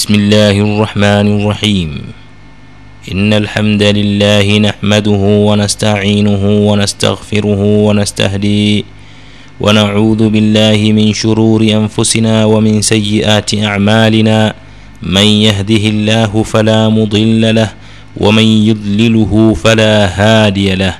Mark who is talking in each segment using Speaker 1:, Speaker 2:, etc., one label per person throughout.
Speaker 1: بسم الله الرحمن الرحيم. إن الحمد لله نحمده ونستعينه ونستغفره ونستهديه ونعوذ بالله من شرور أنفسنا ومن سيئات أعمالنا. من يهده الله فلا مضل له ومن يضلله فلا هادي له.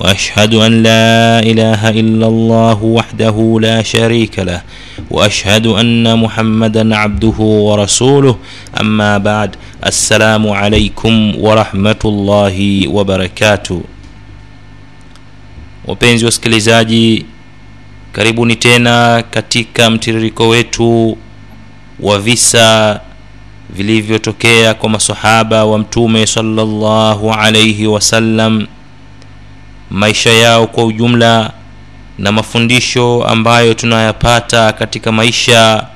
Speaker 1: واشهد ان لا اله الا الله وحده لا شريك له واشهد ان محمدا عبده ورسوله اما بعد السلام عليكم ورحمه الله وبركاته wapenzi wasikilizaji karibuni tena katika mtiririko wetu wa visa vilivyotokea kwa masahaba wa mtume sallallahu alaihi wasallam maisha yao kwa ujumla na mafundisho ambayo tunayapata katika maisha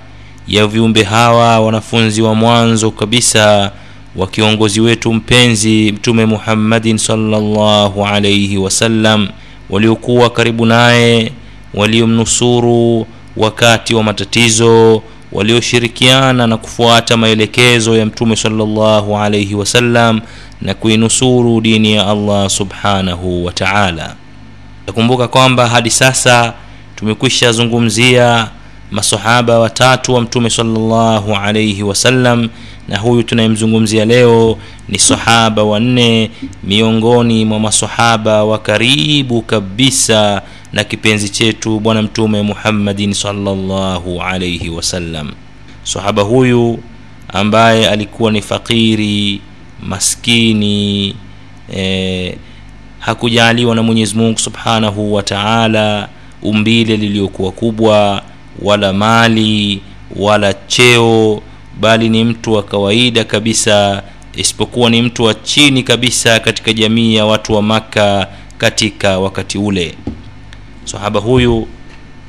Speaker 1: ya viumbe hawa wanafunzi wa mwanzo kabisa wa kiongozi wetu mpenzi mtume muhammadin salllahu alaihi wasallam waliokuwa karibu naye waliomnusuru wakati wa matatizo walioshirikiana na kufuata maelekezo ya mtume salllahu alaihi wasallam na kuinusuru dini ya allah subhanahu wa taala. Takumbuka kwamba hadi sasa tumekwisha zungumzia masahaba watatu wa mtume salllahu alaihi wasallam na huyu tunayemzungumzia leo ni sahaba wanne miongoni mwa masahaba wa karibu kabisa na kipenzi chetu bwana mtume muhammadin salllahu alaihi wasallam sahaba huyu ambaye alikuwa ni fakiri maskini e, hakujaliwa na mwenyezi mungu subhanahu wa taala umbile liliyokuwa kubwa wala mali wala cheo bali ni mtu wa kawaida kabisa isipokuwa ni mtu wa chini kabisa katika jamii ya watu wa makka katika wakati ule. Sahaba huyu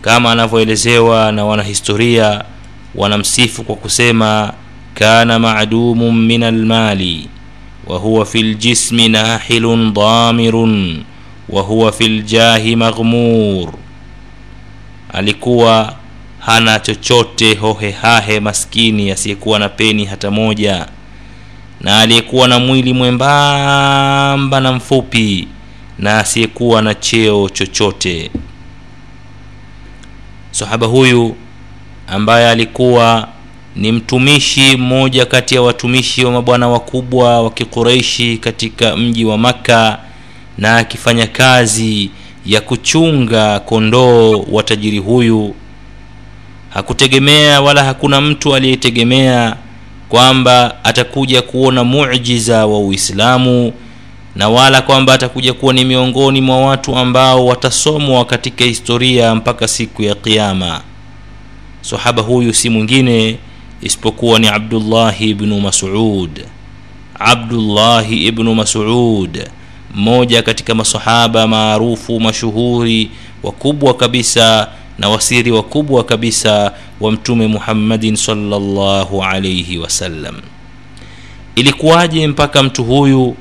Speaker 1: kama anavyoelezewa na wanahistoria wanamsifu kwa kusema kana madumun min almali وهو في الجسم ناحل ضامر وهو في الجاه مغمور alikuwa hana chochote hohehahe maskini asiyekuwa na peni hata moja na aliyekuwa na mwili mwembamba na mfupi na asiyekuwa na cheo chochote sahaba huyu ambaye alikuwa ni mtumishi mmoja kati ya watumishi wa mabwana wakubwa wa kikureishi katika mji wa makka na akifanya kazi ya kuchunga kondoo wa tajiri huyu. Hakutegemea wala hakuna mtu aliyetegemea kwamba atakuja kuona mujiza wa uislamu na wala kwamba atakuja kuwa ni miongoni mwa watu ambao watasomwa katika historia mpaka siku ya qiama sahaba huyu si mwingine isipokuwa ni abdullahi ibnu masud. Abdullahi ibnu masud mmoja katika masahaba maarufu mashuhuri wakubwa kabisa na wasiri wakubwa kabisa wa mtume muhammadin salllahu alaihi wasallam ilikuwaje mpaka mtu huyu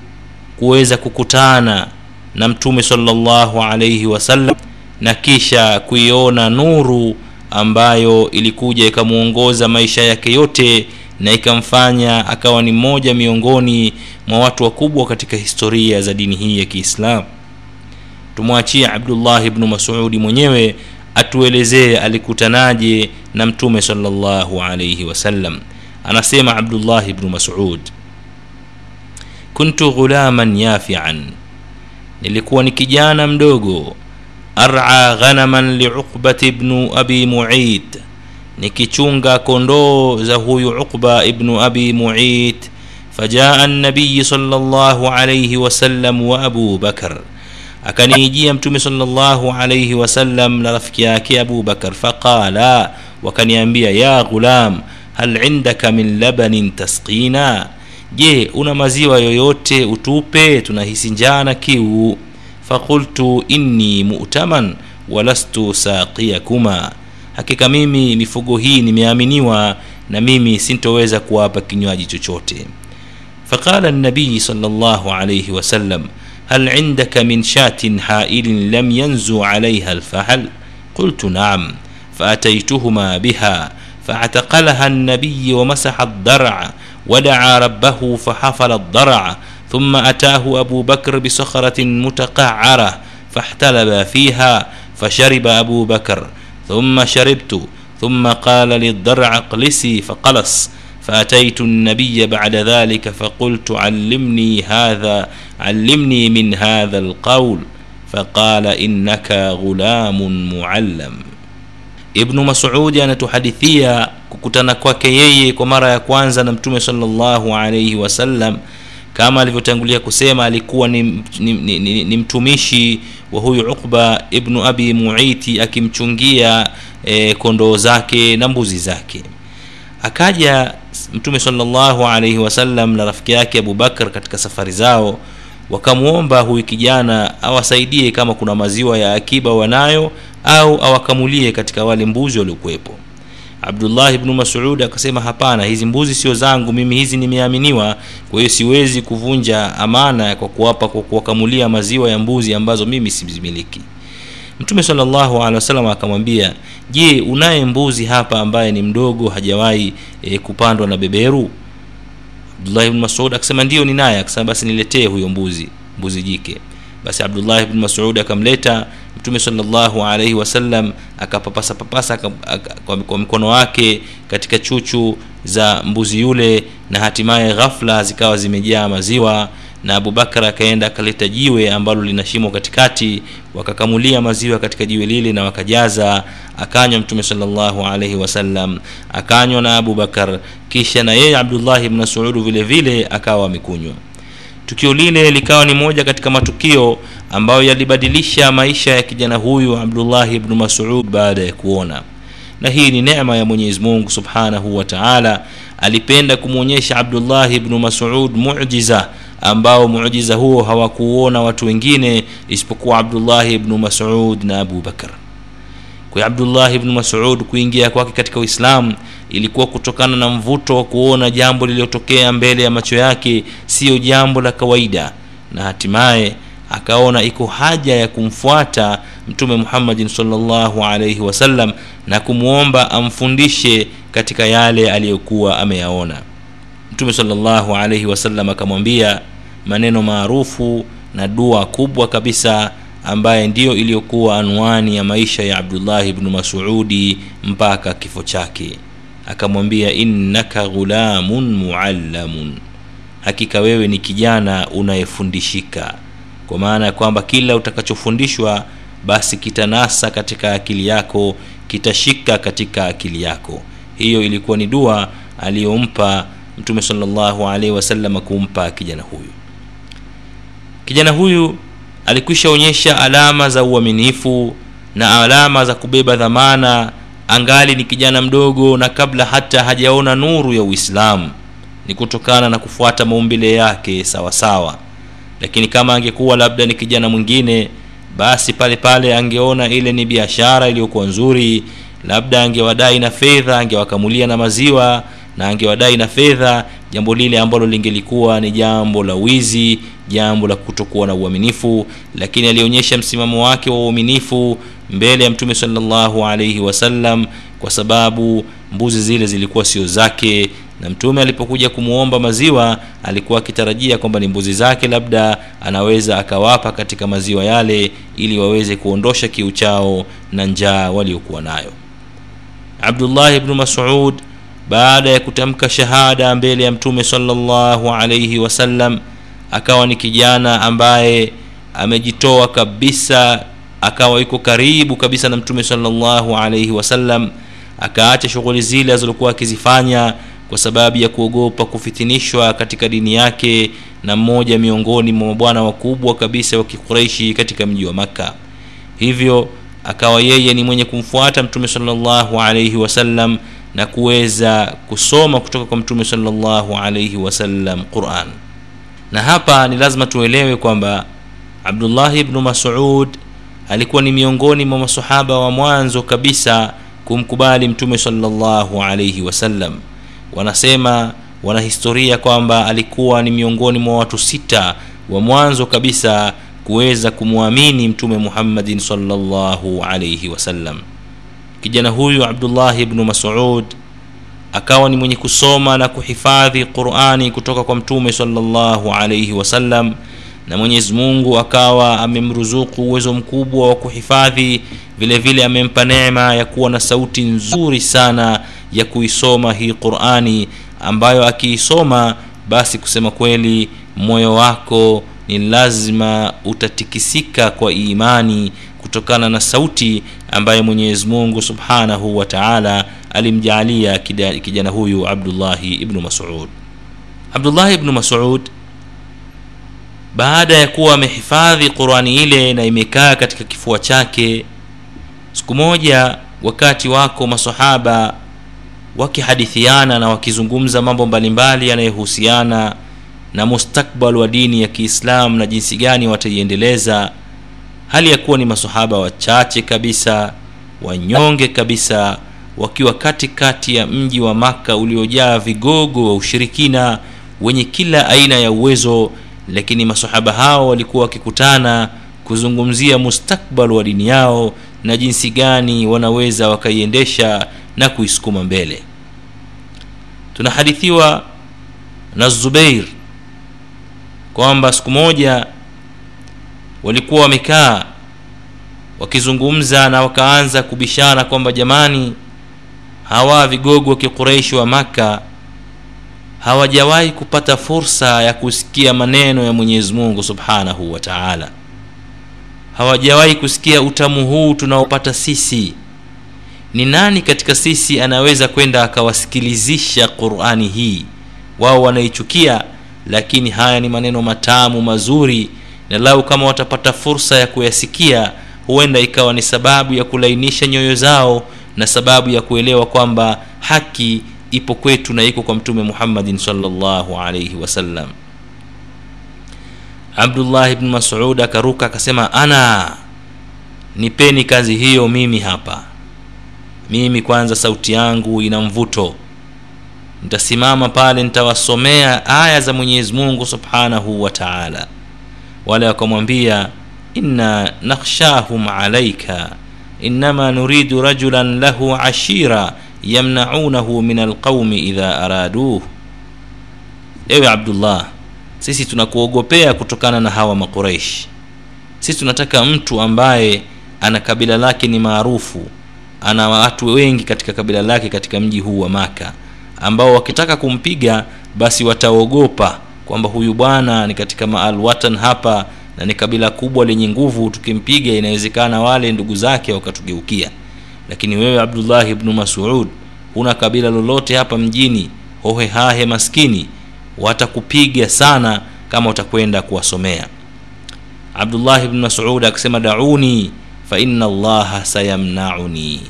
Speaker 1: kuweza kukutana na mtume salllahu alaihi wasallam na kisha kuiona nuru ambayo ilikuja ikamwongoza maisha yake yote na ikamfanya akawa ni mmoja miongoni mwa watu wakubwa katika historia za dini hii ya kiislamu. Tumwachie abdullah bnu masudi mwenyewe atuelezee alikutanaje na mtume salllahu alaihi wasallam anasema abdullah bnu masud kuntu ghulaman yafian nilikuwa ni kijana mdogo ar'a ghanaman liuqbat bnu abi muid nikichunga kondoo za huyu uqba ibnu abi muid fajaa nabiyi salllahu alaihi wasallam wa abu bakar akaniijia mtume salllahu alaihi wasallam na rafiki yake abu bakar faqala wakaniambia ya ghulam hal indaka min labanin tasqina je una maziwa yoyote utupe tunahisi njaa kiu فقلت إني مؤتمن ولست ساقيكما. hakika ميمي mifugo hii nimeaminiwa نميمي mimi sintoweza kuwapa kinywaji chochote. فقال النبي صلى الله عليه وسلم هل عندك من شات حائل لم ينزو عليها الفحل؟ قلت نعم فأتيتهما بها فاعتقلها النبي ومسح الضرع ودعا ربه فحفل الضرع ثم أتاه أبو بكر بصخرة متقعرة فاحتلب فيها فشرب أبو بكر ثم شربت ثم قال للضرع اقلسي فقلص. فأتيت النبي بعد ذلك فقلت علمني هذا علمني من هذا القول. فقال إنك غلام معلم. ibnu masudi anatuhadithia kukutana kwake yeye kwa mara ya kwanza na mtume salllahu alaihi kama alivyotangulia kusema alikuwa ni, ni, ni, ni, ni mtumishi wa huyu uqba ibnu abi muiti akimchungia e, kondoo zake na mbuzi zake. Akaja mtume salllahu alaihi wasallam na rafiki yake abubakar katika safari zao wakamwomba huyu kijana awasaidie kama kuna maziwa ya akiba wanayo au awakamulie katika wale mbuzi waliokuwepo abdullah ibnu masud akasema hapana hizi mbuzi sio zangu mimi hizi nimeaminiwa. Kwa hiyo siwezi kuvunja amana kwa kuwapa kwa kuwakamulia maziwa ya mbuzi ambazo mimi sizimiliki mtume salllahu alehi wasallam akamwambia je unaye mbuzi hapa ambaye ni mdogo hajawahi e, kupandwa na beberu? Abdullah ibn masud akasema ndio ninaye. Akasema basi niletee huyo mbuzi mbuzi jike. Basi abdullah ibn masud akamleta mtume salllahu alaihi wasallam akapapasa papasa kwa mkono wake katika chuchu za mbuzi yule na hatimaye ghafla zikawa zimejaa maziwa na abubakar akaenda akaleta jiwe ambalo lina shimo katikati wakakamulia maziwa katika jiwe lile na wakajaza akanywa mtume salllahu alaihi wasallam akanywa na abubakar kisha na yeye abdullahi ibn masud vile vile akawa amekunywa tukio lile likawa ni moja katika matukio ambayo yalibadilisha maisha ya kijana huyu abdullahi ibnu masud baada ya kuona. Na hii ni neema ya mwenyezi mungu subhanahu wa taala alipenda kumwonyesha abdullahi ibnu masud mujiza ambao muujiza huo hawakuuona watu wengine isipokuwa abdullahi ibnu masud na abu bakar kwa abdullahi ibnu masud kuingia kwake katika uislamu ilikuwa kutokana na mvuto wa kuona jambo lililotokea mbele ya macho yake siyo jambo la kawaida. Na hatimaye akaona iko haja ya kumfuata mtume muhammadin salllahu alaihi wasallam na kumwomba amfundishe katika yale aliyokuwa ameyaona. Mtume salllahu alaihi wasallam akamwambia maneno maarufu na dua kubwa kabisa ambaye ndiyo iliyokuwa anwani ya maisha ya abdullahi bnu masudi mpaka kifo chake akamwambia innaka ghulamun muallamun. Hakika wewe ni kijana unayefundishika. Kwa maana ya kwamba kila utakachofundishwa basi kitanasa katika akili yako kitashika katika akili yako. Hiyo ilikuwa ni dua aliyompa mtume salllahu alaihi wasallam kumpa kijana huyu. Kijana huyu alikwisha onyesha alama za uaminifu na alama za kubeba dhamana angali ni kijana mdogo na kabla hata hajaona nuru ya uislamu ni kutokana na kufuata maumbile yake sawasawa sawa. Lakini kama angekuwa labda ni kijana mwingine basi pale pale angeona ile ni biashara iliyokuwa nzuri labda angewadai na fedha angewakamulia na maziwa na angewadai na fedha jambo lile ambalo lingelikuwa ni jambo la wizi jambo la kutokuwa na uaminifu. Lakini alionyesha msimamo wake wa uaminifu mbele ya mtume salllahu alaihi wasallam kwa sababu mbuzi zile zilikuwa sio zake. Na mtume alipokuja kumwomba maziwa alikuwa akitarajia kwamba ni mbuzi zake labda anaweza akawapa katika maziwa yale ili waweze kuondosha kiu chao na njaa waliokuwa nayo. Abdullahi bnu masud baada ya kutamka shahada mbele ya mtume salllahu alaihi wasallam akawa ni kijana ambaye amejitoa kabisa akawa yuko karibu kabisa na mtume salllahu alaihi wasallam akaacha shughuli zile alizokuwa akizifanya kwa sababu ya kuogopa kufitinishwa katika dini yake na mmoja miongoni mwa mabwana wakubwa kabisa wa kikureishi katika mji wa makka. Hivyo akawa yeye ni mwenye kumfuata mtume salllahu alaihi wasallam na kuweza kusoma kutoka kwa mtume salllahu alaihi wasallam quran. Na hapa ni lazima tuelewe kwamba abdullahi bnu masud alikuwa ni miongoni mwa masahaba wa mwanzo kabisa kumkubali mtume salllahu alaihi wasallam. Wanasema wanahistoria kwamba alikuwa ni miongoni mwa watu sita wa mwanzo kabisa kuweza kumwamini mtume muhammadin salllahu alaihi wasallam. Kijana huyu abdullahi bnu masud akawa ni mwenye kusoma na kuhifadhi qurani kutoka kwa mtume salllahu alaihi wasallam na mwenyezi mungu akawa amemruzuku uwezo mkubwa wa kuhifadhi vile vile amempa neema ya kuwa na sauti nzuri sana ya kuisoma hii qurani ambayo akiisoma basi kusema kweli moyo wako ni lazima utatikisika kwa imani kutokana na sauti ambaye mwenyezi mungu subhanahu wa taala alimjaalia kijana huyu abdullahi ibnu masud. Abdullahi ibnu masud baada ya kuwa amehifadhi qurani ile na imekaa katika kifua chake siku moja wakati wako masahaba wakihadithiana na wakizungumza mambo mbalimbali yanayohusiana na mustakbal wa dini ya kiislamu na jinsi gani wataiendeleza hali ya kuwa ni masahaba wachache kabisa wanyonge kabisa wakiwa katikati ya mji wa maka uliojaa vigogo wa ushirikina wenye kila aina ya uwezo lakini masahaba hao walikuwa wakikutana kuzungumzia mustakbal wa dini yao na jinsi gani wanaweza wakaiendesha na kuisukuma mbele. Tunahadithiwa na zubeir kwamba siku moja walikuwa wamekaa wakizungumza na wakaanza kubishana kwamba jamani hawa vigogo wa kikureishi wa maka hawajawahi kupata fursa ya kusikia maneno ya mwenyezi mungu subhanahu wa taala. Hawajawahi kusikia utamu huu tunaopata sisi. Ni nani katika sisi anaweza kwenda akawasikilizisha qurani hii? Wao wanaichukia lakini haya ni maneno matamu mazuri na lau kama watapata fursa ya kuyasikia huenda ikawa ni sababu ya kulainisha nyoyo zao na sababu ya kuelewa kwamba haki ipo kwetu na iko kwa mtume muhammadin salllahu alaihi wasallam abdullah bni masud akaruka akasema ana nipeni kazi hiyo mimi hapa. Mimi kwanza sauti yangu ina mvuto. Nitasimama pale nitawasomea aya za mwenyezi mungu subhanahu wa taala. Wale wakamwambia inna nakhshahum alaika innama nuridu rajulan lahu ashira yamnaunahu min alqaumi idha araduh ewe abdullah sisi tunakuogopea kutokana na hawa maqureishi sisi tunataka mtu ambaye ana kabila lake ni maarufu ana watu wengi katika kabila lake katika mji huu wa maka ambao wakitaka kumpiga basi wataogopa kwamba huyu bwana ni katika maalwatan hapa na ni kabila kubwa lenye nguvu. Tukimpiga inawezekana wale ndugu zake wakatugeukia lakini wewe abdullahi bnu masud huna kabila lolote hapa mjini hohehahe maskini watakupiga sana kama utakwenda kuwasomea. Abdullahi bnu masud akisema dauni faina llaha sayamnauni.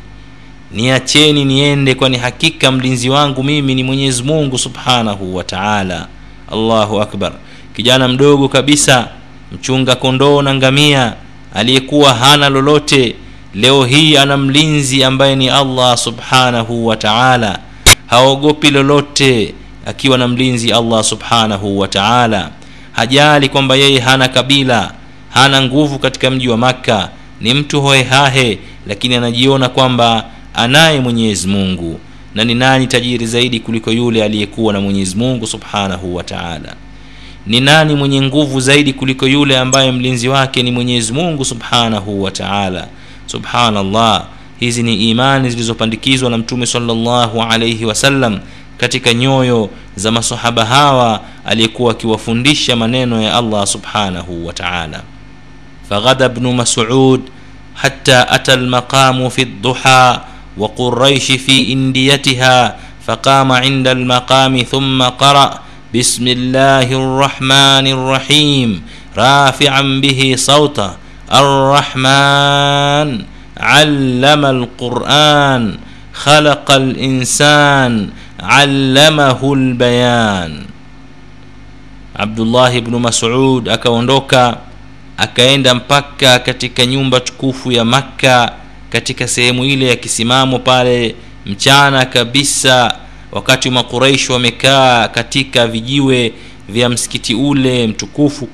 Speaker 1: Niacheni niende kwani hakika mlinzi wangu mimi ni mwenyezi mungu subhanahu wa taala. Allahu akbar. Kijana mdogo kabisa mchunga kondoo na ngamia aliyekuwa hana lolote leo hii ana mlinzi ambaye ni allah subhanahu wa taala. Haogopi lolote akiwa na mlinzi allah subhanahu wa taala. Hajali kwamba yeye hana kabila hana nguvu katika mji wa makka. Ni mtu hohehahe lakini anajiona kwamba anaye mwenyezi mungu. Na ni nani tajiri zaidi kuliko yule aliyekuwa na mwenyezi mungu subhanahu wa taala? Ni nani mwenye nguvu zaidi kuliko yule ambaye mlinzi wake ni mwenyezi mungu subhanahu wa taala subhanallah hizi ni imani zilizopandikizwa na mtume salllahu alaihi wasallam katika nyoyo za masahaba hawa aliyekuwa akiwafundisha maneno ya allah subhanahu wa taala فغدا ابن مسعود حتى أتى المقام في الضحى وقريش في إنديتها فقام عند المقام ثم قرأ بسم الله الرحمن الرحيم رافعا به صوته الرحمن علم القرآن خلق الإنسان علمه البيان عبد الله بن مسعود akaondoka akaenda mpaka katika nyumba tukufu ya makka katika sehemu ile ya kisimamo pale mchana kabisa wakati makuraishi wamekaa katika vijiwe vya msikiti ule mtukufu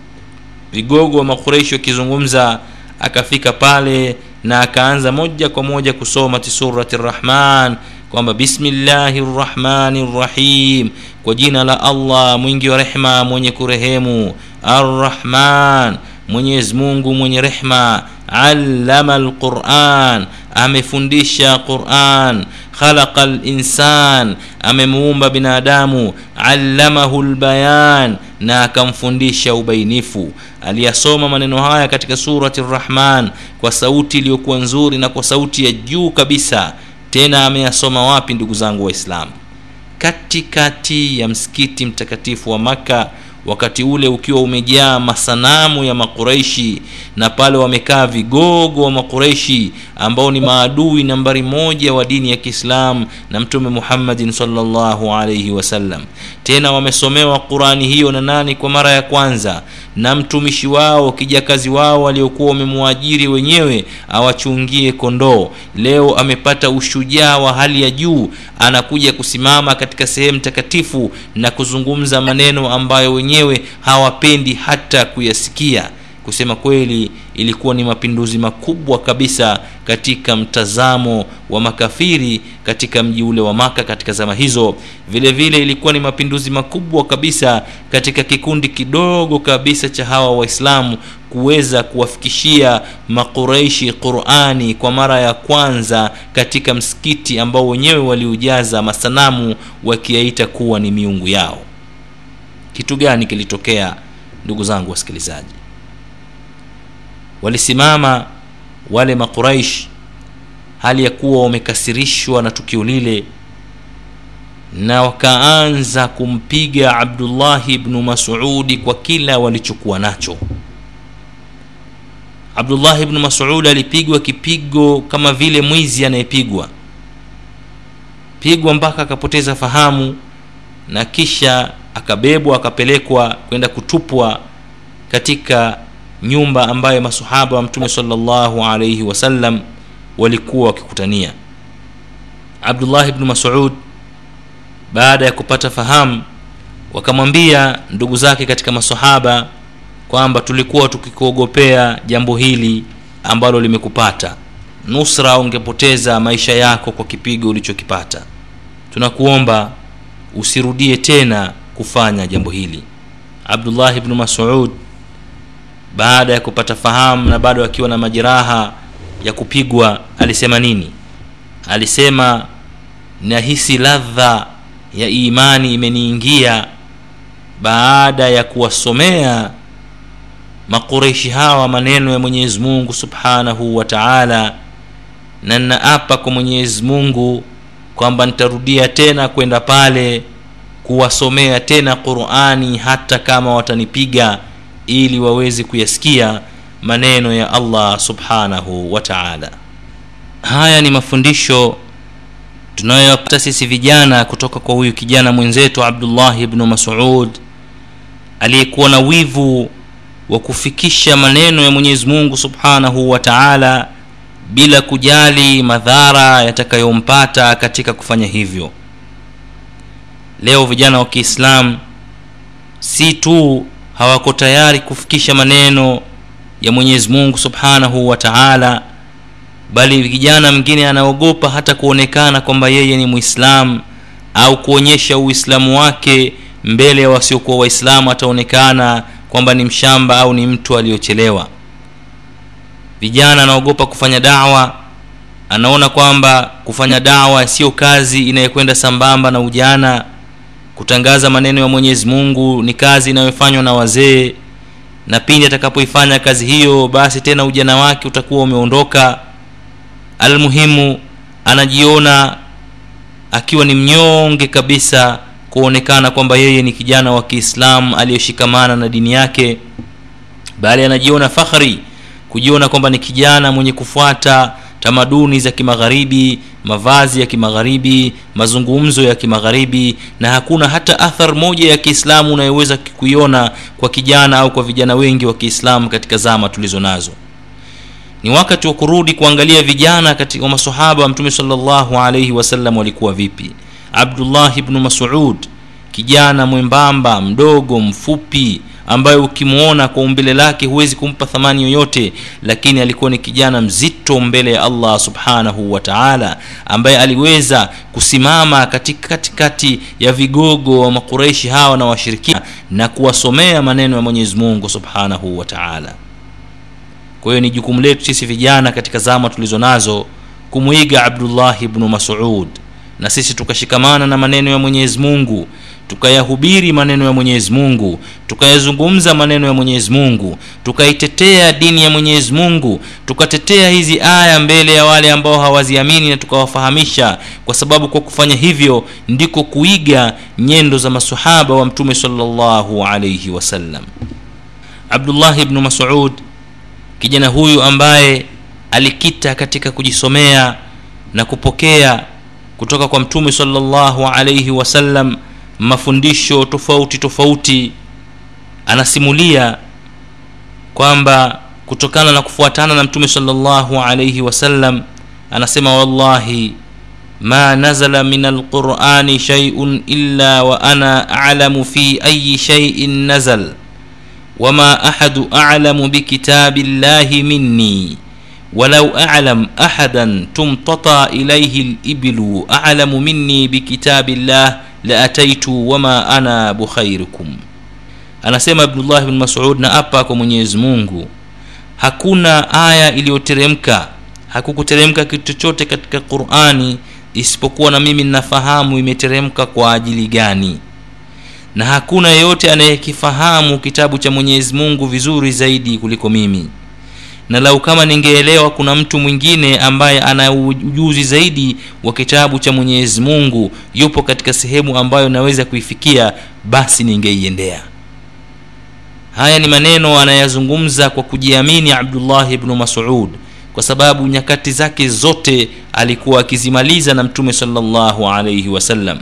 Speaker 1: vigogo wa makureishi wakizungumza akafika pale na akaanza moja kwa moja kusoma surati rahman kwamba bismillahi rrahmani rrahim kwa jina la allah mwingi wa rehma mwenye kurehemu. Arrahman mwenyezi mungu mwenye rehma allama lquran amefundisha quran. Khalaqa linsan amemuumba binadamu. Allamahu lbayan na akamfundisha ubainifu. Aliyasoma maneno haya katika surati rrahman kwa sauti iliyokuwa nzuri na kwa sauti ya juu kabisa. Tena ameyasoma wapi ndugu zangu waislamu? Katikati ya msikiti mtakatifu wa makka wakati ule ukiwa umejaa masanamu ya makureishi na pale wamekaa vigogo wa makureishi ambao ni maadui nambari moja wa dini ya kiislamu na mtume muhammadin salllahu alaihi wasallam tena wamesomewa qurani hiyo na nani kwa mara ya kwanza na mtumishi wao kijakazi wao waliokuwa wamemwajiri wenyewe awachungie kondoo. Leo amepata ushujaa wa hali ya juu anakuja kusimama katika sehemu takatifu na kuzungumza maneno ambayo wenyewe hawapendi hata kuyasikia kusema kweli ilikuwa ni mapinduzi makubwa kabisa katika mtazamo wa makafiri katika mji ule wa maka katika zama hizo. Vile vile ilikuwa ni mapinduzi makubwa kabisa katika kikundi kidogo kabisa cha hawa waislamu kuweza kuwafikishia makureishi qurani kwa mara ya kwanza katika msikiti ambao wenyewe waliujaza masanamu wakiyaita kuwa ni miungu yao. Kitu gani kilitokea ndugu zangu wasikilizaji walisimama wale maquraish hali ya kuwa wamekasirishwa na tukio lile na wakaanza kumpiga abdullahi bnu masudi kwa kila walichokuwa nacho. Abdullahi bnu masudi alipigwa kipigo kama vile mwizi anayepigwa. Pigwa mpaka akapoteza fahamu na kisha akabebwa akapelekwa kwenda kutupwa katika nyumba ambayo masahaba wa mtume salllahu alaihi wasallam walikuwa wakikutania. Abdullahi bnu masud baada ya kupata fahamu wakamwambia ndugu zake katika masahaba kwamba tulikuwa tukikuogopea jambo hili ambalo limekupata. Nusra ungepoteza maisha yako kwa kipigo ulichokipata. Tunakuomba usirudie tena kufanya jambo hili. Abdullahi bnu masud baada ya kupata fahamu na bado akiwa na majeraha ya kupigwa alisema nini? Alisema nahisi ladha ya imani imeniingia baada ya kuwasomea makureishi hawa maneno ya mwenyezi mungu subhanahu wa taala na nnaapa kwa mwenyezi mungu kwamba nitarudia tena kwenda pale kuwasomea tena qurani hata kama watanipiga ili waweze kuyasikia maneno ya allah subhanahu wa taala. Haya ni mafundisho tunayoyapata sisi vijana kutoka kwa huyu kijana mwenzetu abdullahi bnu masud aliyekuwa na wivu wa kufikisha maneno ya mwenyezi mungu subhanahu wa taala bila kujali madhara yatakayompata katika kufanya hivyo. Leo vijana wa kiislamu si tu hawako tayari kufikisha maneno ya mwenyezi mungu subhanahu wa taala bali kijana mwingine anaogopa hata kuonekana kwamba yeye ni mwislamu au kuonyesha uislamu wake mbele ya wasiokuwa waislamu ataonekana kwamba ni mshamba au ni mtu aliyochelewa vijana anaogopa kufanya dawa anaona kwamba kufanya dawa sio kazi inayokwenda sambamba na ujana kutangaza maneno ya mwenyezi mungu ni kazi inayofanywa na wazee na pindi atakapoifanya kazi hiyo basi tena ujana wake utakuwa umeondoka. Almuhimu anajiona akiwa ni mnyonge kabisa kuonekana kwamba yeye ni kijana wa kiislamu aliyeshikamana na dini yake bali anajiona fakhri kujiona kwamba ni kijana mwenye kufuata tamaduni za kimagharibi mavazi ya kimagharibi mazungumzo ya kimagharibi na hakuna hata athar moja ya kiislamu unayoweza kuiona kwa kijana au kwa vijana wengi wa kiislamu katika zama tulizo nazo. Ni wakati wa kurudi kuangalia vijana katika masahaba wa mtume salllahu alaihi wasallam walikuwa vipi. Abdullah bnu masud kijana mwembamba mdogo mfupi ambaye ukimwona kwa umbile lake huwezi kumpa thamani yoyote lakini alikuwa ni kijana mzito mbele ya allah subhanahu wa taala ambaye aliweza kusimama katika katikati ya vigogo wa makureishi hawa na washirikina na kuwasomea maneno ya mwenyezi mungu subhanahu wa taala. Kwa hiyo ni jukumu letu sisi vijana katika zama tulizo nazo kumwiga abdullahi bnu masud na sisi tukashikamana na maneno ya mwenyezi mungu tukayahubiri maneno ya mwenyezi mungu tukayazungumza maneno ya mwenyezi mungu tukaitetea dini ya mwenyezi mungu tukatetea hizi aya mbele ya wale ambao hawaziamini na tukawafahamisha. Kwa sababu kwa kufanya hivyo ndiko kuiga nyendo za masahaba wa mtume salllahu alaihi wasallam abdullahi bnu masud kijana huyu ambaye alikita katika kujisomea na kupokea kutoka kwa mtume salllahu alaihi wasallam mafundisho tofauti tofauti anasimulia kwamba kutokana na kufuatana na mtume salllahu alaihi wasallam anasema wallahi ma nazala min alqurani shaiun illa wa ana alamu fi ayi shaiin nazal wama ahadu alamu bikitabi llahi minni ولو أعلم أحدا تمتطى إليه الإبل أعلم مني بكتاب الله la ataitu wama ana bukhairikum anasema abdullah bn masud na apa kwa mwenyezi mungu hakuna aya iliyoteremka hakukuteremka kitu chochote katika qurani isipokuwa na mimi ninafahamu imeteremka kwa ajili gani. Na hakuna yeyote anayekifahamu kitabu cha mwenyezi mungu vizuri zaidi kuliko mimi na lau kama ningeelewa kuna mtu mwingine ambaye ana ujuzi zaidi wa kitabu cha mwenyezi mungu yupo katika sehemu ambayo naweza kuifikia basi ningeiendea. Haya ni maneno anayazungumza kwa kujiamini abdullahi bnu masud kwa sababu nyakati zake zote alikuwa akizimaliza na mtume salllahu alaihi wasallam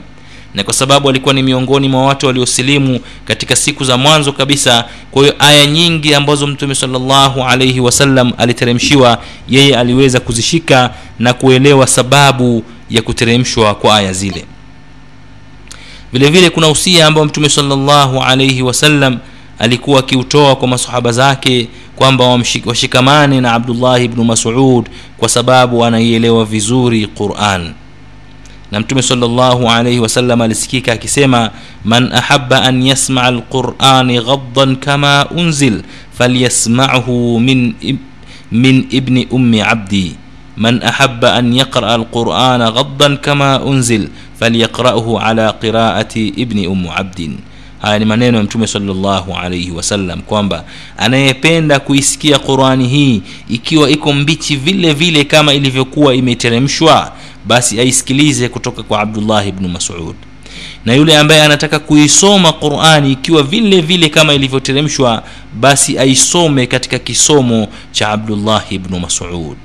Speaker 1: na kwa sababu alikuwa ni miongoni mwa watu waliosilimu katika siku za mwanzo kabisa. Kwa hiyo aya nyingi ambazo mtume salllahu alaihi wasallam aliteremshiwa yeye aliweza kuzishika na kuelewa sababu ya kuteremshwa kwa aya zile. Vile vile kuna usia ambao mtume salllahu alaihi wasallam alikuwa akiutoa kwa masahaba zake kwamba washikamane na abdullahi bnu masud kwa sababu anaielewa vizuri quran na mtume salllahu alaihi wasallam alisikika akisema man ahaba an yasmaa alqurani ghaddan kama unzil falyasmahu min, min ibni ummi abdi. Man ahaba an yaqraa alqurana ghaddan kama unzil falyaqrahu ala qiraati ibni ummu abdin. Haya ni maneno ya mtume salllahu alaihi wasallam kwamba anayependa kuisikia qurani hii ikiwa iko mbichi vile vile kama ilivyokuwa imeteremshwa basi aisikilize kutoka kwa abdullahi bnu masud. Na yule ambaye anataka kuisoma qurani ikiwa vile vile kama ilivyoteremshwa basi aisome katika kisomo cha abdullahi bnu masud.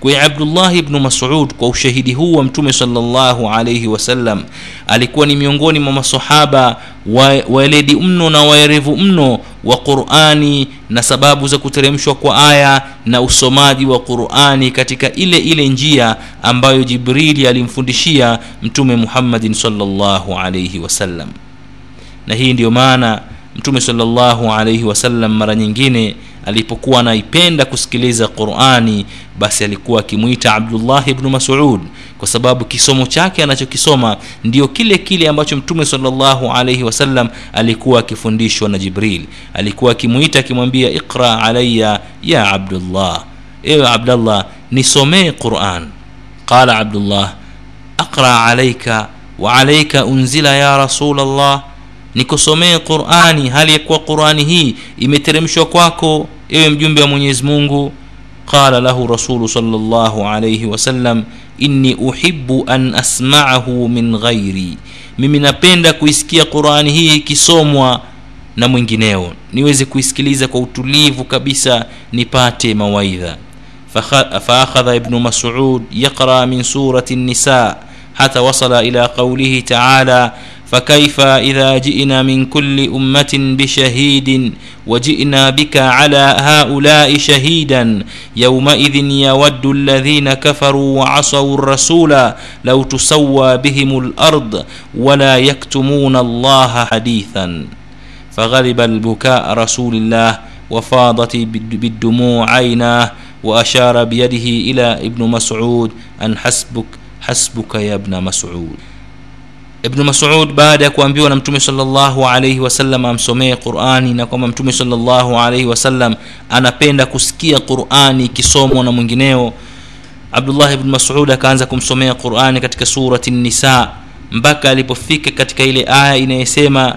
Speaker 1: Kwa abdullahi bnu masud kwa ushahidi huu wa mtume salllahu alaihi wasallam alikuwa ni miongoni mwa masahaba waeledi mno na waerevu mno wa qurani na sababu za kuteremshwa kwa aya na usomaji wa qurani katika ile ile njia ambayo jibrili alimfundishia mtume muhammadin salllahu alaihi wasallam na hii ndiyo maana mtume salllahu alaihi wasallam mara nyingine alipokuwa anaipenda kusikiliza qurani basi alikuwa akimwita abdullahi bnu masud kwa sababu kisomo chake anachokisoma ndio kile kile ambacho mtume salllahu alaihi wasallam alikuwa akifundishwa na jibril. Alikuwa akimwita akimwambia iqra alaya ya abdullah. Ewe abdallah nisomee quran. Qala abdullah aqra alaika wa alaika unzila ya rasul allah nikusomee qurani hali ya kuwa qurani hii imeteremshwa kwako ewe mjumbe wa mwenyezi mungu qala lahu rasulu salllahu alaihi wasallam inni uhibu an asmaahu min ghairi mimi napenda kuisikia qurani hii ikisomwa na mwingineo. Niweze kuisikiliza kwa utulivu kabisa nipate mawaidha. Faakhadha ibnu masud yaqra min surati nisa hata wasala ila qaulihi taala فكيف إذا جئنا من كل أمة بشهيد وجئنا بك على هؤلاء شهيدا؟ يومئذ يود الذين كفروا وعصوا الرسول لو تسوى بهم الأرض ولا يكتمون الله حديثا. فغلب البكاء رسول الله وفاضت بالدموع عيناه وأشار بيده إلى ابن مسعود أن حسبك حسبك يا ابن مسعود. Ibnu masud baada ya kuambiwa na mtume salllahu alaihi wasallam amsomee qurani na kwamba mtume salllahu alaihi wasallam anapenda kusikia qurani ikisomwa na mwingineo abdullah ibnu masud akaanza kumsomea qurani katika surati nisa mpaka alipofika katika ile aya inayesema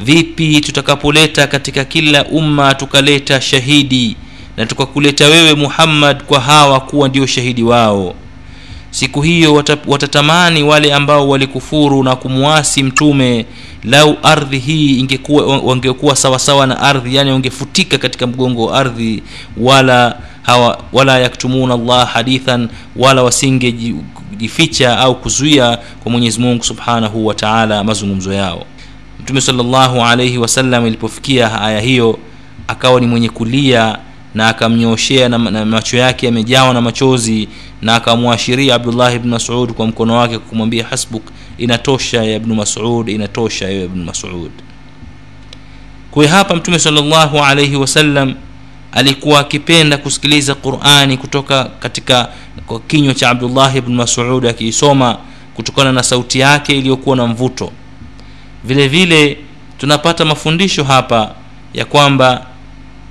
Speaker 1: vipi tutakapoleta katika kila umma tukaleta shahidi na tukakuleta wewe muhammad kwa hawa kuwa ndio shahidi wao siku hiyo watatamani wale ambao walikufuru na kumwasi mtume lau ardhi hii ingekuwa wangekuwa sawasawa na ardhi yani wangefutika katika mgongo wa ardhi wala hawa wala yaktumuna llah hadithan wala wasingejificha au kuzuia kwa mwenyezi mungu subhanahu wa taala mazungumzo yao. Mtume salllahu alaihi wasallam ilipofikia aya hiyo akawa ni mwenye kulia na akamnyooshea na, na macho yake yamejawa na machozi na akamwashiria abdullah ibn masud kwa mkono wake kumwambia hasbuk inatosha ya ibnu masud inatosha ya ibnu masud. Kwa hapa mtume salllahu alaihi wasallam alikuwa akipenda kusikiliza qurani kutoka katika kwa kinywa cha abdullah ibn masud akiisoma kutokana na sauti yake iliyokuwa na mvuto. Vile vile tunapata mafundisho hapa ya kwamba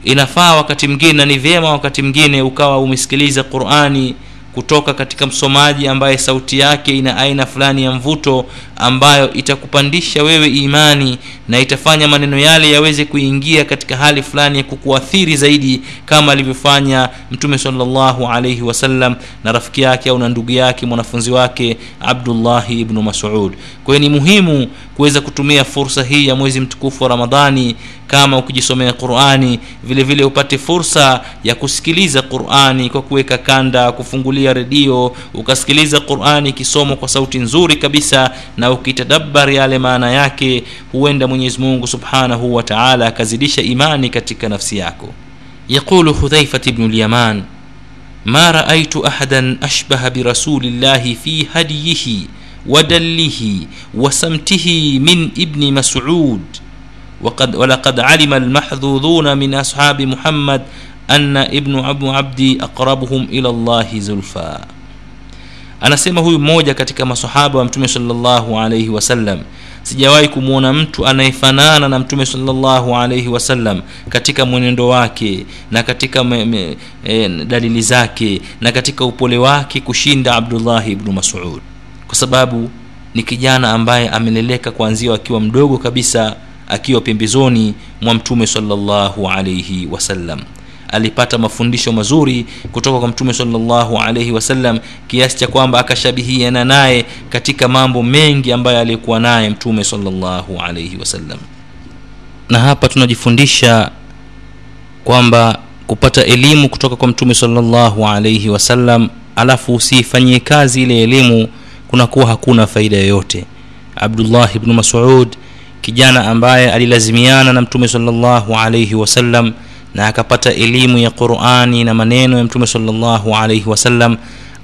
Speaker 1: inafaa wakati mwingine na ni vyema wakati mwingine ukawa umesikiliza qurani kutoka katika msomaji ambaye sauti yake ina aina fulani ya mvuto ambayo itakupandisha wewe imani na itafanya maneno yale yaweze kuingia katika hali fulani ya kukuathiri zaidi kama alivyofanya mtume salllahu alaihi wasallam na rafiki yake au na ndugu yake mwanafunzi wake abdullahi ibnu masud. Kwa hiyo ni muhimu kuweza kutumia fursa hii ya mwezi mtukufu wa ramadhani kama ukijisomea qurani vile vile upate fursa ya kusikiliza qurani kwa kuweka kanda kufungulia redio ukasikiliza qurani ikisomwa kwa sauti nzuri kabisa na ukitadabbar yale maana yake huenda mwenyezi mungu subhanahu wa taala akazidisha imani katika nafsi yako yaqulu hudhaifat bnu lyaman ma raaitu ahadan ashbaha birasulillahi fi hadiyihi ودله وسمته من ابن مسعود وقد ولقد علم المحظوظون من أصحاب محمد أن ابن أبو عبد أقربهم إلى الله زلفى anasema huyu mmoja katika masahaba wa mtume salllahu alaihi wasallam sijawahi kumwona mtu anayefanana na mtume salllahu alaihi wasallam katika mwenendo wake na katika me, me, e, dalili zake na katika upole wake kushinda abdullahi ibnu masud kwa sababu ni kijana ambaye ameleleka kuanzia akiwa mdogo kabisa akiwa pembezoni mwa mtume salllahu alaihi wasallam. Alipata mafundisho mazuri kutoka kwa mtume salllahu alaihi wasallam kiasi cha kwamba akashabihiana naye katika mambo mengi ambayo aliyekuwa naye mtume salllahu alaihi wasallam. Na hapa tunajifundisha kwamba kupata elimu kutoka kwa mtume salllahu alaihi wasallam alafu usiifanyie kazi ile elimu kunakuwa hakuna faida yoyote. Abdullah ibnu masud kijana ambaye alilazimiana na mtume salllahu alaihi wasallam na akapata elimu ya qurani na maneno ya mtume salllahu alaihi wasallam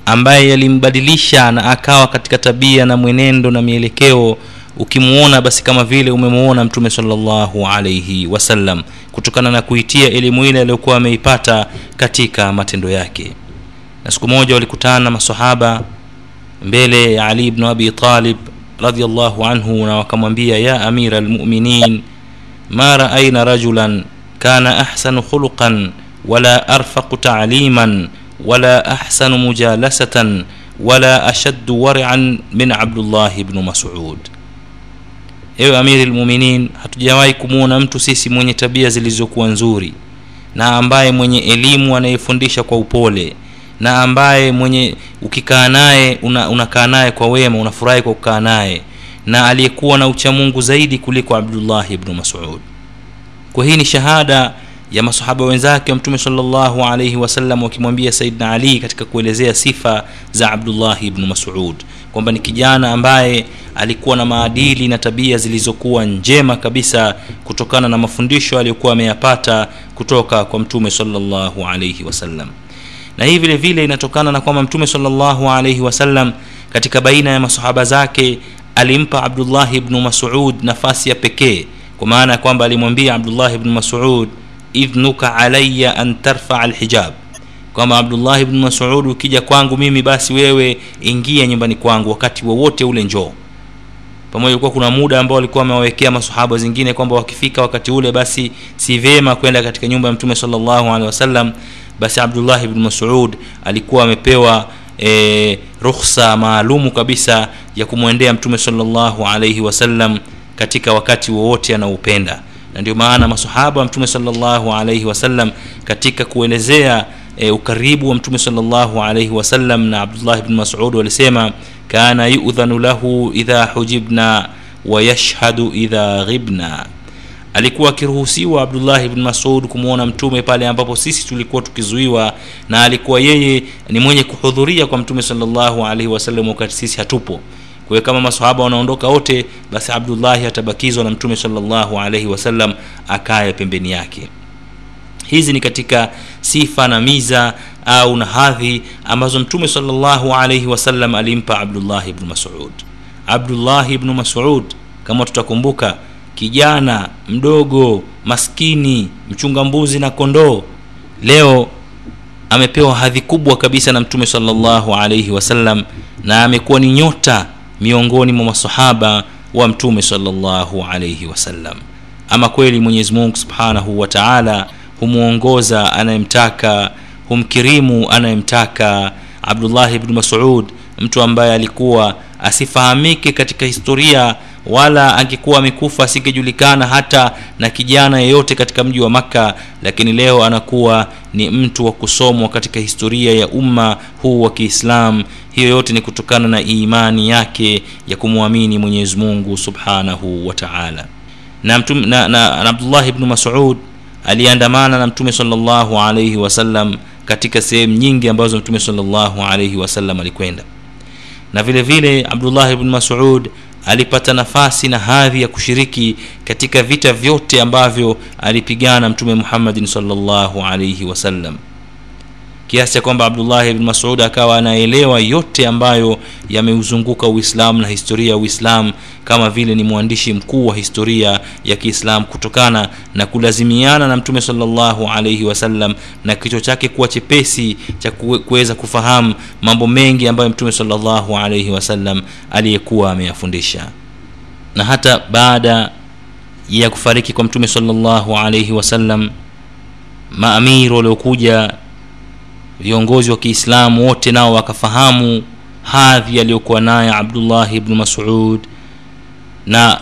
Speaker 1: ambaye yalimbadilisha na akawa katika tabia na mwenendo na mielekeo ukimuona basi kama vile umemuona mtume salllahu alaihi wasallam kutokana na kuitia elimu ile aliyokuwa ameipata katika matendo yake. Na siku moja walikutana masahaba mbele ya ali bnu abi talib radiallahu anhu na wakamwambia ya amira lmuminin ma raaina rajulan kana ahsanu khuluqan wala arfaqu taliman wala ahsanu mujalasatan wala ashaddu warian min abdullahi bnu masud. Ewe amiri lmuminin hatujawahi kumwona mtu sisi mwenye tabia zilizokuwa nzuri na ambaye mwenye elimu anayefundisha kwa upole na ambaye mwenye ukikaa naye una, naye kwa wema unafurahi kwa kukaa naye na aliyekuwa na uchamungu zaidi kuliko abdullahi ibnu masud. Kwa hii ni shahada ya masahaba wenzake wa mtume salllahu alaihi wasallam wakimwambia saidna ali katika kuelezea sifa za abdullahi ibnu masud kwamba ni kijana ambaye alikuwa na maadili na tabia zilizokuwa njema kabisa kutokana na mafundisho aliyokuwa ameyapata kutoka kwa mtume salllahu alaihi wasallam na hii vile vile inatokana na kwamba mtume salllahu alaihi wasallam katika baina ya masahaba zake alimpa abdullahi ibnu masud nafasi ya pekee. Kwa maana ya kwamba alimwambia abdullah bnu masud idhnuka alaya an tarfaa alhijab. Kwamba abdullah bnu masud ukija kwangu mimi basi wewe ingia nyumbani kwangu wakati wowote ule njoo. Pamoja kuwa kuna muda ambao walikuwa wamewawekea masahaba zingine kwamba wakifika wakati ule basi si vema kwenda katika nyumba ya mtume sallallahu alaihi wasallam basi abdullah ibn masud alikuwa amepewa e, rukhsa maalumu kabisa ya kumwendea mtume salllahu alaihi wasallam katika wakati wowote anaoupenda. Na ndio maana masahaba wa mtume salllahu alaihi wasallam katika kuelezea e, ukaribu wa mtume salllahu alaihi wasallam na abdullah ibn masud walisema kana yudhanu lahu idha hujibna wayashhadu idha ghibna alikuwa akiruhusiwa abdullah ibn masud kumwona mtume pale ambapo sisi tulikuwa tukizuiwa na alikuwa yeye ni mwenye kuhudhuria kwa mtume sallallahu alaihi wakati sisi hatupo. Kwa kama masahaba wanaondoka wote basi abdullahi atabakizwa na mtume salllahu alaihi wasallam akaye pembeni yake. Hizi ni katika sifa na miza au na hadhi ambazo mtume salllahu alaihi wasallam alimpa abdullahi bnu masud. Abdullahi bnu masud kama tutakumbuka kijana mdogo maskini mchunga mbuzi na kondoo. Leo amepewa hadhi kubwa kabisa na mtume salllahu alaihi wasallam na amekuwa ni nyota miongoni mwa masahaba wa mtume salllahu alaihi wasallam ama kweli mwenyezi mungu subhanahu wa taala humwongoza anayemtaka humkirimu anayemtaka abdullahi ibnu masud mtu ambaye alikuwa asifahamike katika historia wala angekuwa amekufa asingejulikana hata na kijana yeyote katika mji wa makka lakini leo anakuwa ni mtu wa kusomwa katika historia ya umma huu wa kiislam. Hiyo yote ni kutokana na imani yake ya kumwamini mwenyezi mungu subhanahu wa taala. Na, na, na, na abdullah ibnu masud aliandamana na mtume salllahu alaihi wasallam katika sehemu nyingi ambazo mtume salllahu alaihi wasallam alikwenda. Na vile vile abdullah ibn masud alipata nafasi na hadhi ya kushiriki katika vita vyote ambavyo alipigana mtume muhammadin salllahu alaihi wasallam kiasi cha kwamba abdullah ibn masud akawa anaelewa yote ambayo yameuzunguka uislamu na historia ya uislamu kama vile ni mwandishi mkuu wa historia ya Kiislamu kutokana na kulazimiana na mtume salllahu alaihi wasallam na kichwa chake kuwa chepesi cha kuweza kufahamu mambo mengi ambayo mtume salllahu alaihi wasallam aliyekuwa ameyafundisha. Na hata baada ya kufariki kwa mtume salllahu alaihi wasallam maamir waliokuja viongozi wa kiislamu wote nao wakafahamu hadhi aliyokuwa naye abdullah bnu masud na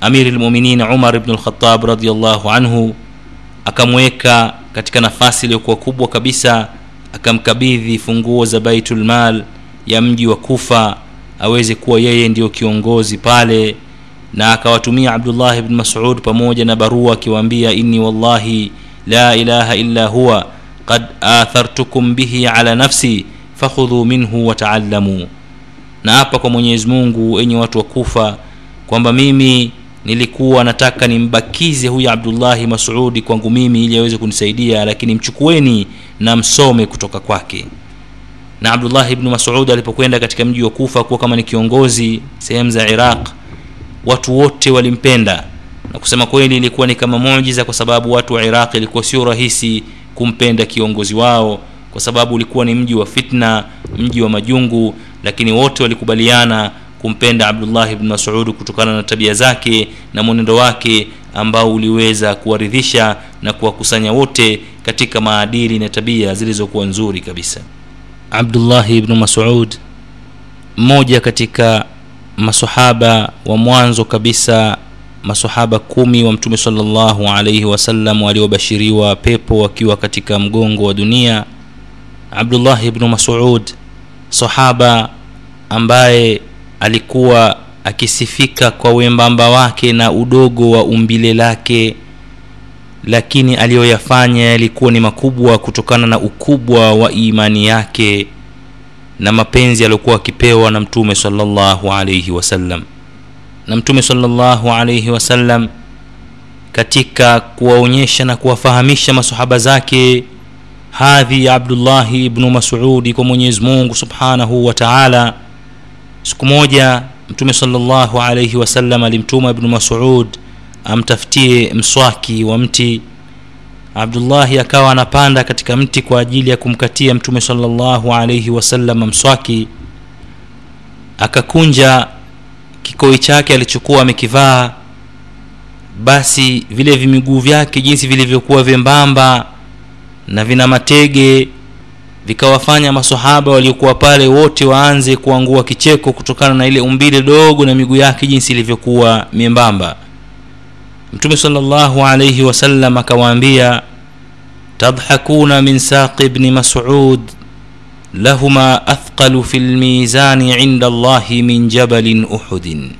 Speaker 1: amiri lmuminin umar bnu lkhatab radiallahu anhu akamweka katika nafasi iliyokuwa kubwa kabisa akamkabidhi funguo za baitulmal ya mji wa kufa aweze kuwa yeye ndiyo kiongozi pale na akawatumia abdullah ibn masud pamoja na barua akiwaambia inni wallahi la ilaha illa huwa qad athartukum bihi ala nafsi fakhudhu minhu wataallamu na hapa kwa mwenyezi mungu enye watu wa kufa kwamba mimi nilikuwa nataka nimbakize huyu abdullahi masudi kwangu mimi ili aweze kunisaidia lakini mchukueni na msome kutoka kwake. Na abdullahi bnu masud alipokwenda katika mji wa kufa kuwa kama ni kiongozi sehemu za iraq watu wote walimpenda. Na kusema kweli ilikuwa ni kama mujiza kwa sababu watu wa iraq ilikuwa sio rahisi kumpenda kiongozi wao kwa sababu ulikuwa ni mji wa fitna mji wa majungu lakini wote walikubaliana kumpenda abdullahi bnu masudi kutokana na tabia zake na mwenendo wake ambao uliweza kuwaridhisha na kuwakusanya wote katika maadili na tabia zilizokuwa nzuri kabisa. Abdullahi bnu masud mmoja katika masahaba wa mwanzo kabisa masahaba kumi wa mtume salllahu alaihi wasallam waliobashiriwa pepo wakiwa katika mgongo wa dunia. Abdullah ibnu masud sahaba ambaye alikuwa akisifika kwa wembamba wake na udogo wa umbile lake lakini aliyoyafanya yalikuwa ni makubwa kutokana na ukubwa wa imani yake na mapenzi aliyokuwa akipewa na mtume salllahu alaihi wasallam na mtume salllahu alaihi wasallam katika kuwaonyesha na kuwafahamisha masahaba zake hadhi ya abdullahi ibnu masudi kwa mwenyezi mungu subhanahu wa taala. Siku moja mtume salllahu alaihi wasallam alimtuma ibnu masud amtafutie mswaki wa mti. Abdullahi akawa anapanda katika mti kwa ajili ya kumkatia mtume salllahu alaihi wasallam mswaki. Akakunja kikoi chake alichokuwa amekivaa basi vile vimiguu vyake jinsi vilivyokuwa vyembamba na vina matege vikawafanya masahaba waliokuwa pale wote waanze kuangua kicheko kutokana na ile umbile dogo na miguu yake jinsi ilivyokuwa miembamba. Mtume salllahu alaihi wasallam akawaambia tadhakuna min saqi bni masud lahuma athqalu fi lmizani عند الله min jabalin uhudin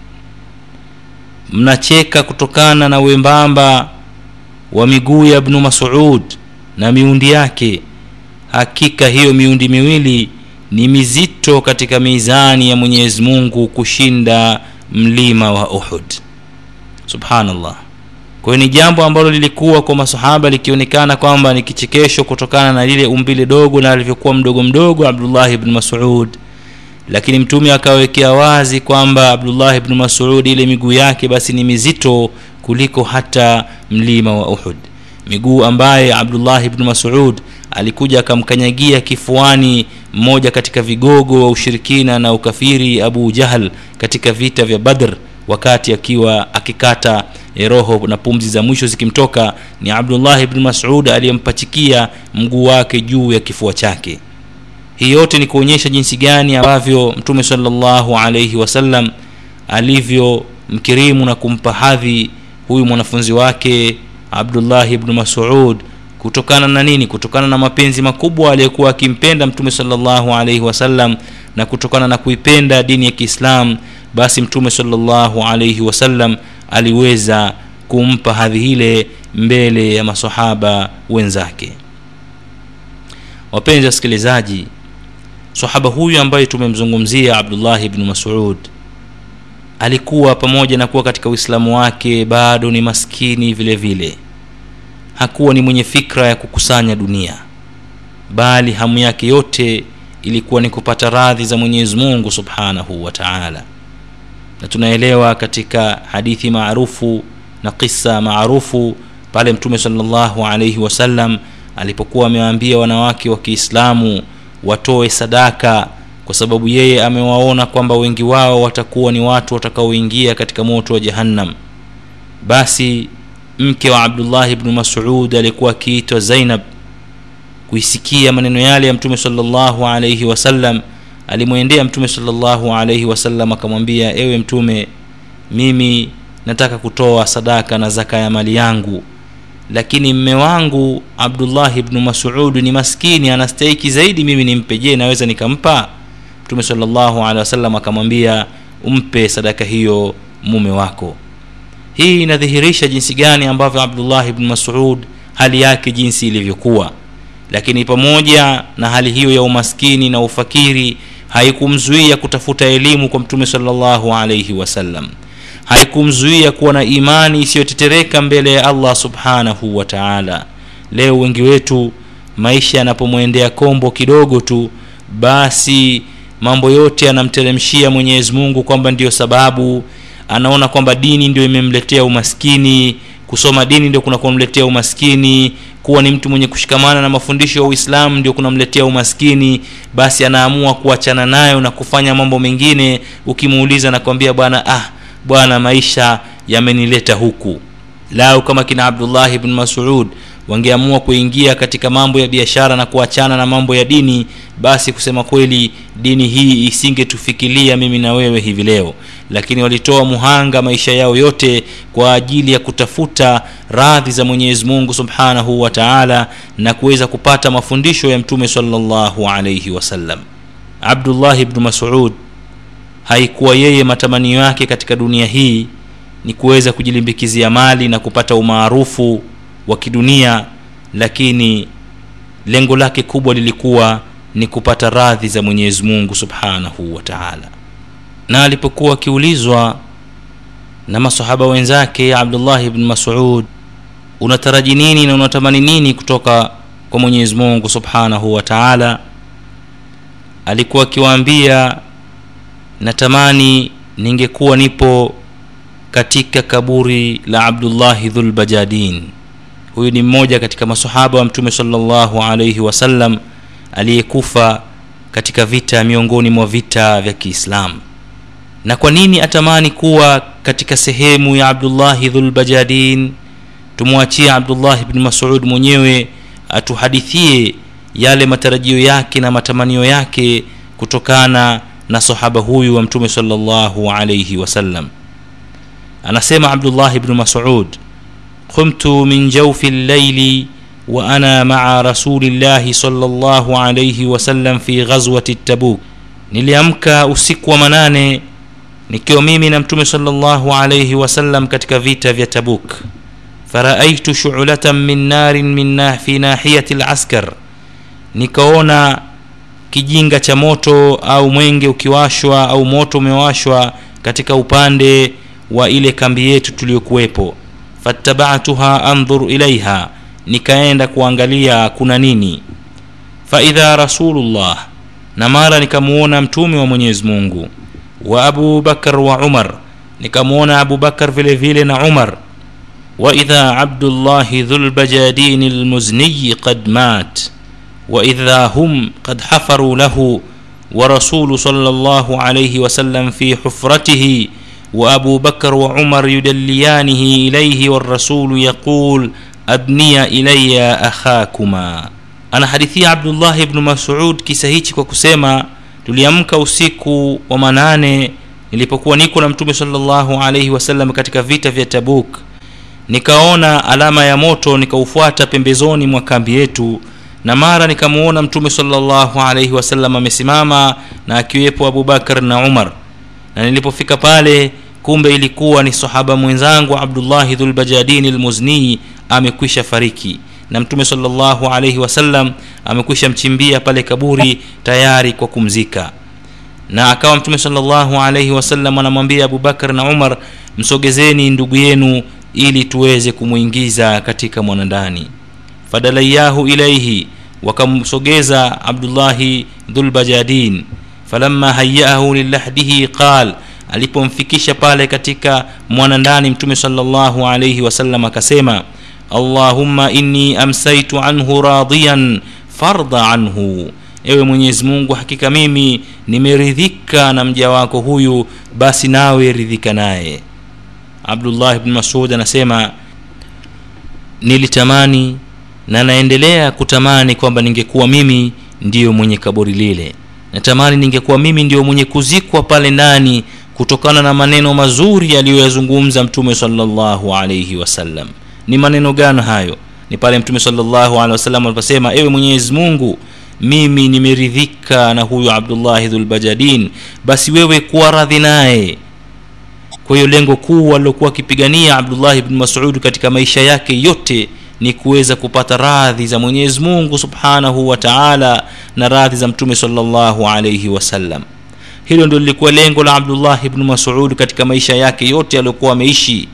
Speaker 1: mnacheka kutokana na wembamba wa miguu ya bnu masud na miundi yake. Hakika hiyo miundi miwili ni mizito katika mizani ya mwenyezi mungu kushinda mlima wa uhud. Subhanallah kwa hiyo ni jambo ambalo lilikuwa kwa masahaba likionekana kwamba ni kichekesho kutokana na lile umbile dogo na alivyokuwa mdogo mdogo abdullahi bnu masud. Lakini mtume akawekea wazi kwamba abdullah bnu masud ile miguu yake basi ni mizito kuliko hata mlima wa uhud. Miguu ambaye abdullah bnu masud alikuja akamkanyagia kifuani mmoja katika vigogo wa ushirikina na ukafiri abu jahal katika vita vya badr wakati akiwa akikata roho na pumzi za mwisho zikimtoka ni abdullah bni masud aliyempachikia mguu wake juu ya kifua chake. Hii yote ni kuonyesha jinsi gani ambavyo mtume salllahu alaihi wasallam alivyo mkirimu na kumpa hadhi huyu mwanafunzi wake abdullahi bnu masud kutokana na nini? Kutokana na mapenzi makubwa aliyokuwa akimpenda mtume salllahu alaihi wasallam na kutokana na kuipenda dini ya kiislam basi mtume salllahu alaihi wasallam aliweza kumpa hadhi ile mbele ya masahaba wenzake. Wapenzi wasikilizaji sahaba huyu ambaye tumemzungumzia abdullahi bnu masud alikuwa pamoja na kuwa katika uislamu wake bado ni maskini vile vile. Hakuwa ni mwenye fikra ya kukusanya dunia bali hamu yake yote ilikuwa ni kupata radhi za mwenyezi mungu subhanahu wa taala na tunaelewa katika hadithi maarufu na kisa maarufu pale mtume salllahu alaihi wasallam alipokuwa amewaambia wanawake wa kiislamu watoe sadaka kwa sababu yeye amewaona kwamba wengi wao watakuwa ni watu watakaoingia katika moto wa jahannam. Basi mke wa abdullahi bnu masud alikuwa akiitwa zainab kuisikia maneno yale ya mtume salllahu alaihi wasallam alimwendea mtume salllahu alaihi wasallam akamwambia ewe mtume mimi nataka kutoa sadaka na zaka ya mali yangu. Lakini mme wangu abdullahi bnu masud ni maskini anastahiki zaidi mimi nimpe. Je naweza nikampa? Mtume salllahu alehi wasallam akamwambia umpe sadaka hiyo mume wako. Hii inadhihirisha jinsi gani ambavyo abdullahi bnu masud hali yake jinsi ilivyokuwa. Lakini pamoja na hali hiyo ya umaskini na ufakiri haikumzuia kutafuta elimu kwa mtume salllahu alaihi wasallam haikumzuia kuwa na imani isiyotetereka mbele ya allah subhanahu wa taala. Leo wengi wetu maisha yanapomwendea kombo kidogo tu basi mambo yote yanamteremshia mwenyezi mungu kwamba ndiyo sababu. Anaona kwamba dini ndio imemletea umaskini kusoma dini ndio kunakumletea umaskini kuwa ni mtu mwenye kushikamana na mafundisho ya uislamu ndio kunamletea umaskini basi anaamua kuachana nayo na kufanya mambo mengine. Ukimuuliza nakwambia bwana ah bwana maisha yamenileta huku. Lau kama kina abdullahi bn masud wangeamua kuingia katika mambo ya biashara na kuachana na mambo ya dini basi kusema kweli dini hii isingetufikilia mimi na wewe hivi leo lakini walitoa muhanga maisha yao yote kwa ajili ya kutafuta radhi za mwenyezi mungu subhanahu wa taala na kuweza kupata mafundisho ya mtume salllahu alaihi wasallam abdullahi bnu masud haikuwa yeye matamanio yake katika dunia hii ni kuweza kujilimbikizia mali na kupata umaarufu wa kidunia lakini lengo lake kubwa lilikuwa ni kupata radhi za mwenyezi mungu subhanahu wa taala na alipokuwa akiulizwa na masahaba wenzake abdullahi bni masud unataraji nini na unatamani nini kutoka kwa mwenyezi mungu subhanahu wa taala? Alikuwa akiwaambia natamani ningekuwa nipo katika kaburi la abdullahi dhulbajadin huyu ni mmoja katika masahaba wa mtume salllahu alaihi wasallam aliyekufa katika vita miongoni mwa vita vya kiislamu na kwa nini atamani kuwa katika sehemu ya abdullahi dhulbajadin tumwachie abdullahi bni masud mwenyewe atuhadithie yale matarajio yake na matamanio yake kutokana na sahaba huyu wa mtume salllahu alaihi wasallam anasema abdullah bnu masud qumtu min jaufi llaili wa ana maa rasulillahi salllahu alaihi wasallam fi ghazwati tabuk. Niliamka usiku wa manane nikiwa mimi na mtume salllahu alaihi wasallam katika vita vya tabuk. Faraaitu shuulatan min narin min fi nahiyati laskar nikaona kijinga cha moto au mwenge ukiwashwa au moto umewashwa katika upande wa ile kambi yetu tuliyokuwepo fattabatuha andhur ilaiha nikaenda kuangalia kuna nini. Faidha rasulullah. Na mara nikamuona mtume wa mwenyezi mungu وأبو بكر وعمر. نكمونا أبو بكر في لفيلنا عمر. وإذا عبد الله ذو البجادين المزني قد مات وإذا هم قد حفروا له ورسول صلى الله عليه وسلم في حفرته وأبو بكر وعمر يدليانه إليه والرسول يقول أدني إلي أخاكما. أنا حديثي عبد الله بن مسعود كسهيتك وكسيما tuliamka usiku wa manane nilipokuwa niko na mtume salllahu alaihi wasallam katika vita vya tabuk. Nikaona alama ya moto nikaufuata pembezoni mwa kambi yetu na mara nikamuona mtume salllahu alaihi wasallam amesimama na akiwepo abubakar na umar. Na nilipofika pale kumbe ilikuwa ni sahaba mwenzangu abdullahi dhulbajadini lmuznii amekwisha fariki na mtume salllahu alaihi wasallam amekwisha mchimbia pale kaburi tayari kwa kumzika. Na akawa mtume salllahu alaihi wasallam anamwambia abubakar na umar msogezeni ndugu yenu ili tuweze kumwingiza katika mwanandani. Fadalayahu ilaihi wakamsogeza abdullahi dhulbajadin. Falamma hayaahu lilahdihi qal alipomfikisha pale katika mwanandani mtume salllahu alaihi wasallam akasema allahumma inni amsaitu anhu radiyan farda anhu. Ewe mwenyezi mungu hakika mimi nimeridhika na mja wako huyu basi nawe ridhika naye. Abdullah bni masud anasema nilitamani na naendelea kutamani kwamba ningekuwa mimi ndiyo mwenye kaburi lile. Natamani ningekuwa mimi ndiyo mwenye kuzikwa pale ndani kutokana na maneno mazuri aliyoyazungumza mtume salllahu alaihi wasallam ni maneno gani hayo? Ni pale mtume salllahu alehi wasallam aliposema ewe mwenyezi mungu mimi nimeridhika na huyu abdullahi dhulbajadin basi wewe kuwa radhi naye. Kwa hiyo lengo kuu alilokuwa akipigania abdullahi bni masud katika maisha yake yote ni kuweza kupata radhi za mwenyezi mungu subhanahu wa taala na radhi za mtume salllahu alaihi wasallam. Hilo ndio lilikuwa lengo la abdullah bnu masud katika maisha yake yote aliyokuwa ameishi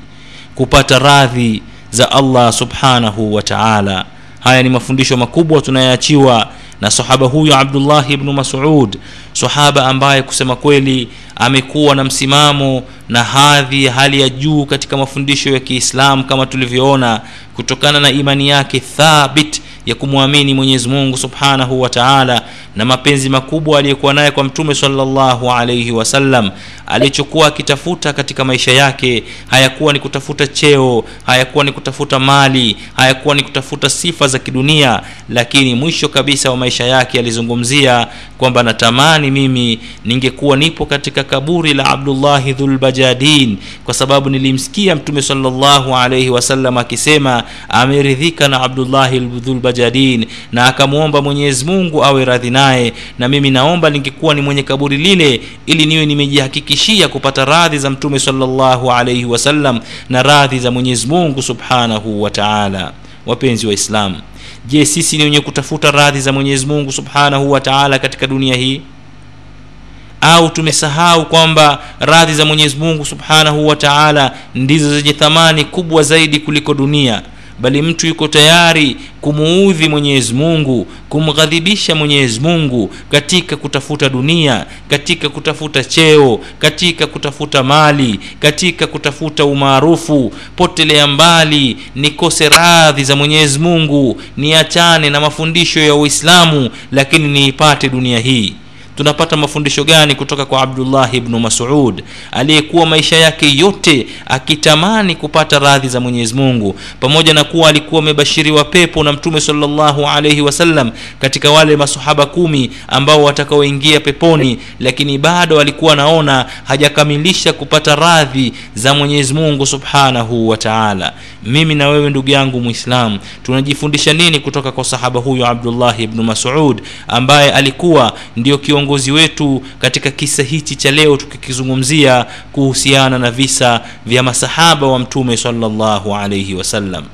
Speaker 1: kupata radhi za allah subhanahu wa taala. Haya ni mafundisho makubwa tunayoachiwa na sahaba huyu abdullahi bnu masud sahaba ambaye kusema kweli amekuwa na msimamo na hadhi ya hali ya juu katika mafundisho ya Kiislamu kama tulivyoona kutokana na imani yake thabit ya kumwamini mwenyezi mungu subhanahu wa taala na mapenzi makubwa aliyekuwa naye kwa mtume salllahu alaihi wasallam alichokuwa akitafuta katika maisha yake hayakuwa ni kutafuta cheo hayakuwa ni kutafuta mali hayakuwa ni kutafuta sifa za kidunia lakini mwisho kabisa wa maisha yake alizungumzia kwamba natamani mimi ningekuwa nipo katika kaburi la abdullahi dhulbajadin kwa sababu nilimsikia mtume salllahu alaihi wasallam akisema ameridhika na abdullahi dhulbajadin na akamwomba mwenyezi mungu awe radhi naye na mimi naomba ningekuwa ni mwenye kaburi lile ili niwe nimejihakikishia kupata radhi za mtume salllahu alaihi wasallam na radhi za mwenyezi mungu subhanahu wa taala. Wapenzi waislamu je sisi ni wenye kutafuta radhi za mwenyezi mungu subhanahu wa taala katika dunia hii? Au tumesahau kwamba radhi za mwenyezi mungu subhanahu wa taala ndizo zenye thamani kubwa zaidi kuliko dunia bali mtu yuko tayari kumuudhi mwenyezi mungu kumghadhibisha mwenyezi mungu katika kutafuta dunia katika kutafuta cheo katika kutafuta mali katika kutafuta umaarufu. Potelea mbali nikose radhi za mwenyezi mungu niachane na mafundisho ya uislamu lakini niipate dunia hii tunapata mafundisho gani kutoka kwa abdullah ibnu masud aliyekuwa maisha yake yote akitamani kupata radhi za mwenyezi mungu pamoja na kuwa alikuwa amebashiriwa pepo na mtume salllahu alaihi wasallam katika wale masahaba kumi ambao watakaoingia peponi lakini bado alikuwa anaona hajakamilisha kupata radhi za mwenyezi mungu subhanahu wataala mimi na wewe ndugu yangu mwislam tunajifundisha nini kutoka kwa sahaba huyu abdullah ibnu masud ambaye alikuwa ndio kiongozi wetu katika kisa hichi cha leo tukikizungumzia kuhusiana na visa vya masahaba wa mtume salllahu alaihi wasallam.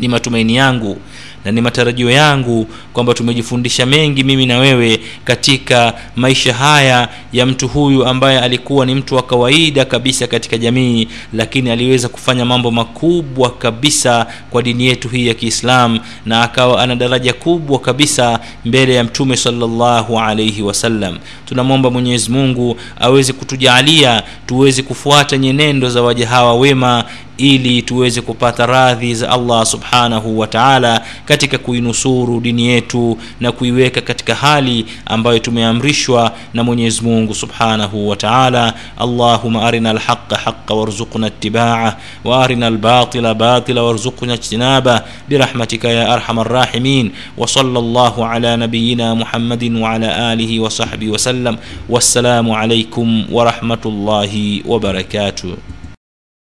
Speaker 1: Ni matumaini yangu na ni matarajio yangu kwamba tumejifundisha mengi mimi na wewe katika maisha haya ya mtu huyu ambaye alikuwa ni mtu wa kawaida kabisa katika jamii lakini aliweza kufanya mambo makubwa kabisa kwa dini yetu hii ya kiislam na akawa ana daraja kubwa kabisa mbele ya mtume salllahu alaihi wasallam tunamwomba mwenyezi mungu aweze kutujaalia tuweze kufuata nyenendo za waja hawa wema ili tuweze kupata radhi za allah subhanahu wa taala katika kuinusuru dini yetu na kuiweka katika hali ambayo tumeamrishwa na mwenyezi mungu subhanahu wa taala allahuma arina alhaqa haqa warzuqna ittibaah wa arina albatila batila warzuqna ijtinaba birahmatika ya arhama arrahimin وصلى الله على نبينا محمد وعلى آله وصحبه وسلم والسلام عليكم ورحمة الله وبركاته